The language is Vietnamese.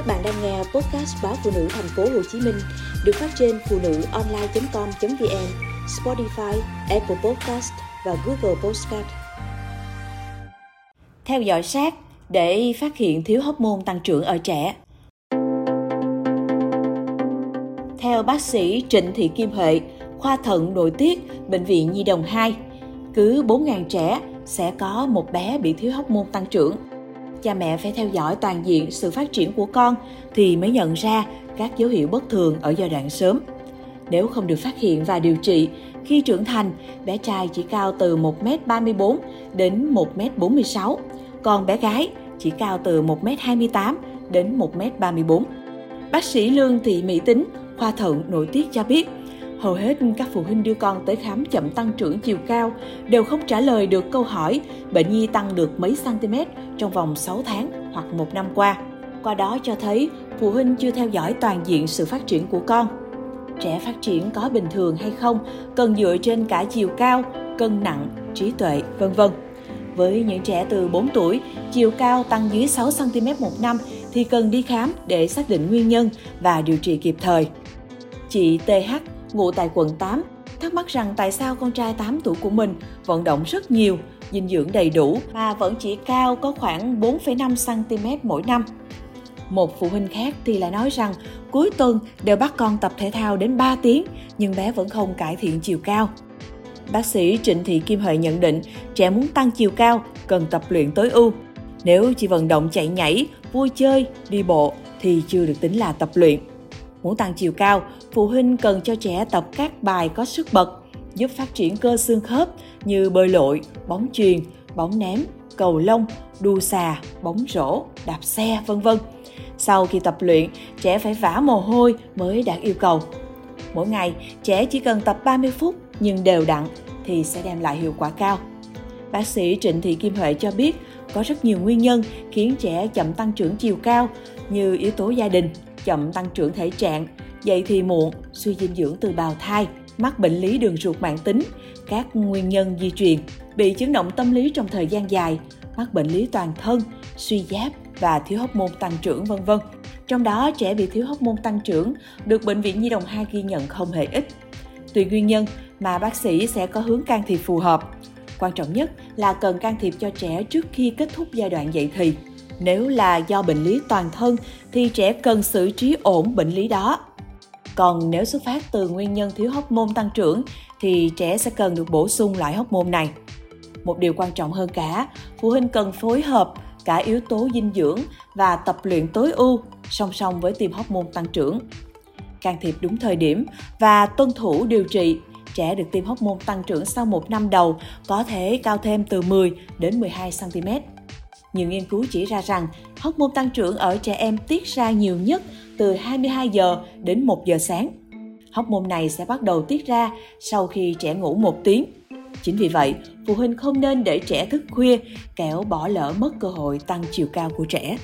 Các bạn đang nghe podcast báo phụ nữ thành phố Hồ Chí Minh được phát trên phụ nữ online.com.vn, Spotify, Apple Podcast và Google Podcast. Theo dõi sát để phát hiện thiếu hóc môn tăng trưởng ở trẻ. Theo bác sĩ Trịnh Thị Kim Huệ, khoa thận nội tiết, Bệnh viện Nhi đồng 2, cứ 4.000 trẻ sẽ có một bé bị thiếu hóc môn tăng trưởng cha mẹ phải theo dõi toàn diện sự phát triển của con thì mới nhận ra các dấu hiệu bất thường ở giai đoạn sớm. Nếu không được phát hiện và điều trị, khi trưởng thành, bé trai chỉ cao từ 1m34 đến 1m46, còn bé gái chỉ cao từ 1m28 đến 1m34. Bác sĩ Lương Thị Mỹ Tính, khoa thận nội tiết cho biết, hầu hết các phụ huynh đưa con tới khám chậm tăng trưởng chiều cao đều không trả lời được câu hỏi bệnh nhi tăng được mấy cm trong vòng 6 tháng hoặc một năm qua. Qua đó cho thấy phụ huynh chưa theo dõi toàn diện sự phát triển của con. Trẻ phát triển có bình thường hay không cần dựa trên cả chiều cao, cân nặng, trí tuệ, vân vân. Với những trẻ từ 4 tuổi, chiều cao tăng dưới 6 cm một năm thì cần đi khám để xác định nguyên nhân và điều trị kịp thời. Chị TH, ngụ tại quận 8, thắc mắc rằng tại sao con trai 8 tuổi của mình vận động rất nhiều dinh dưỡng đầy đủ mà vẫn chỉ cao có khoảng 4,5 cm mỗi năm. Một phụ huynh khác thì lại nói rằng cuối tuần đều bắt con tập thể thao đến 3 tiếng nhưng bé vẫn không cải thiện chiều cao. Bác sĩ Trịnh Thị Kim Huệ nhận định trẻ muốn tăng chiều cao cần tập luyện tối ưu. Nếu chỉ vận động chạy nhảy, vui chơi, đi bộ thì chưa được tính là tập luyện. Muốn tăng chiều cao, phụ huynh cần cho trẻ tập các bài có sức bật giúp phát triển cơ xương khớp như bơi lội, bóng chuyền, bóng ném, cầu lông, đua xà, bóng rổ, đạp xe, vân vân. Sau khi tập luyện, trẻ phải vã mồ hôi mới đạt yêu cầu. Mỗi ngày, trẻ chỉ cần tập 30 phút nhưng đều đặn thì sẽ đem lại hiệu quả cao. Bác sĩ Trịnh Thị Kim Huệ cho biết có rất nhiều nguyên nhân khiến trẻ chậm tăng trưởng chiều cao như yếu tố gia đình, chậm tăng trưởng thể trạng, dậy thì muộn, suy dinh dưỡng từ bào thai, mắc bệnh lý đường ruột mãn tính, các nguyên nhân di truyền, bị chứng động tâm lý trong thời gian dài, mắc bệnh lý toàn thân, suy giáp và thiếu hóc môn tăng trưởng vân vân. Trong đó, trẻ bị thiếu hóc môn tăng trưởng được Bệnh viện Nhi đồng 2 ghi nhận không hề ít. Tùy nguyên nhân mà bác sĩ sẽ có hướng can thiệp phù hợp. Quan trọng nhất là cần can thiệp cho trẻ trước khi kết thúc giai đoạn dậy thì. Nếu là do bệnh lý toàn thân thì trẻ cần xử trí ổn bệnh lý đó còn nếu xuất phát từ nguyên nhân thiếu hóc môn tăng trưởng thì trẻ sẽ cần được bổ sung loại hóc môn này. Một điều quan trọng hơn cả, phụ huynh cần phối hợp cả yếu tố dinh dưỡng và tập luyện tối ưu song song với tiêm hóc môn tăng trưởng. Can thiệp đúng thời điểm và tuân thủ điều trị, trẻ được tiêm hóc môn tăng trưởng sau một năm đầu có thể cao thêm từ 10 đến 12 cm. Nhiều nghiên cứu chỉ ra rằng hóc môn tăng trưởng ở trẻ em tiết ra nhiều nhất từ 22 giờ đến 1 giờ sáng. Hóc môn này sẽ bắt đầu tiết ra sau khi trẻ ngủ một tiếng. Chính vì vậy, phụ huynh không nên để trẻ thức khuya, kẻo bỏ lỡ mất cơ hội tăng chiều cao của trẻ.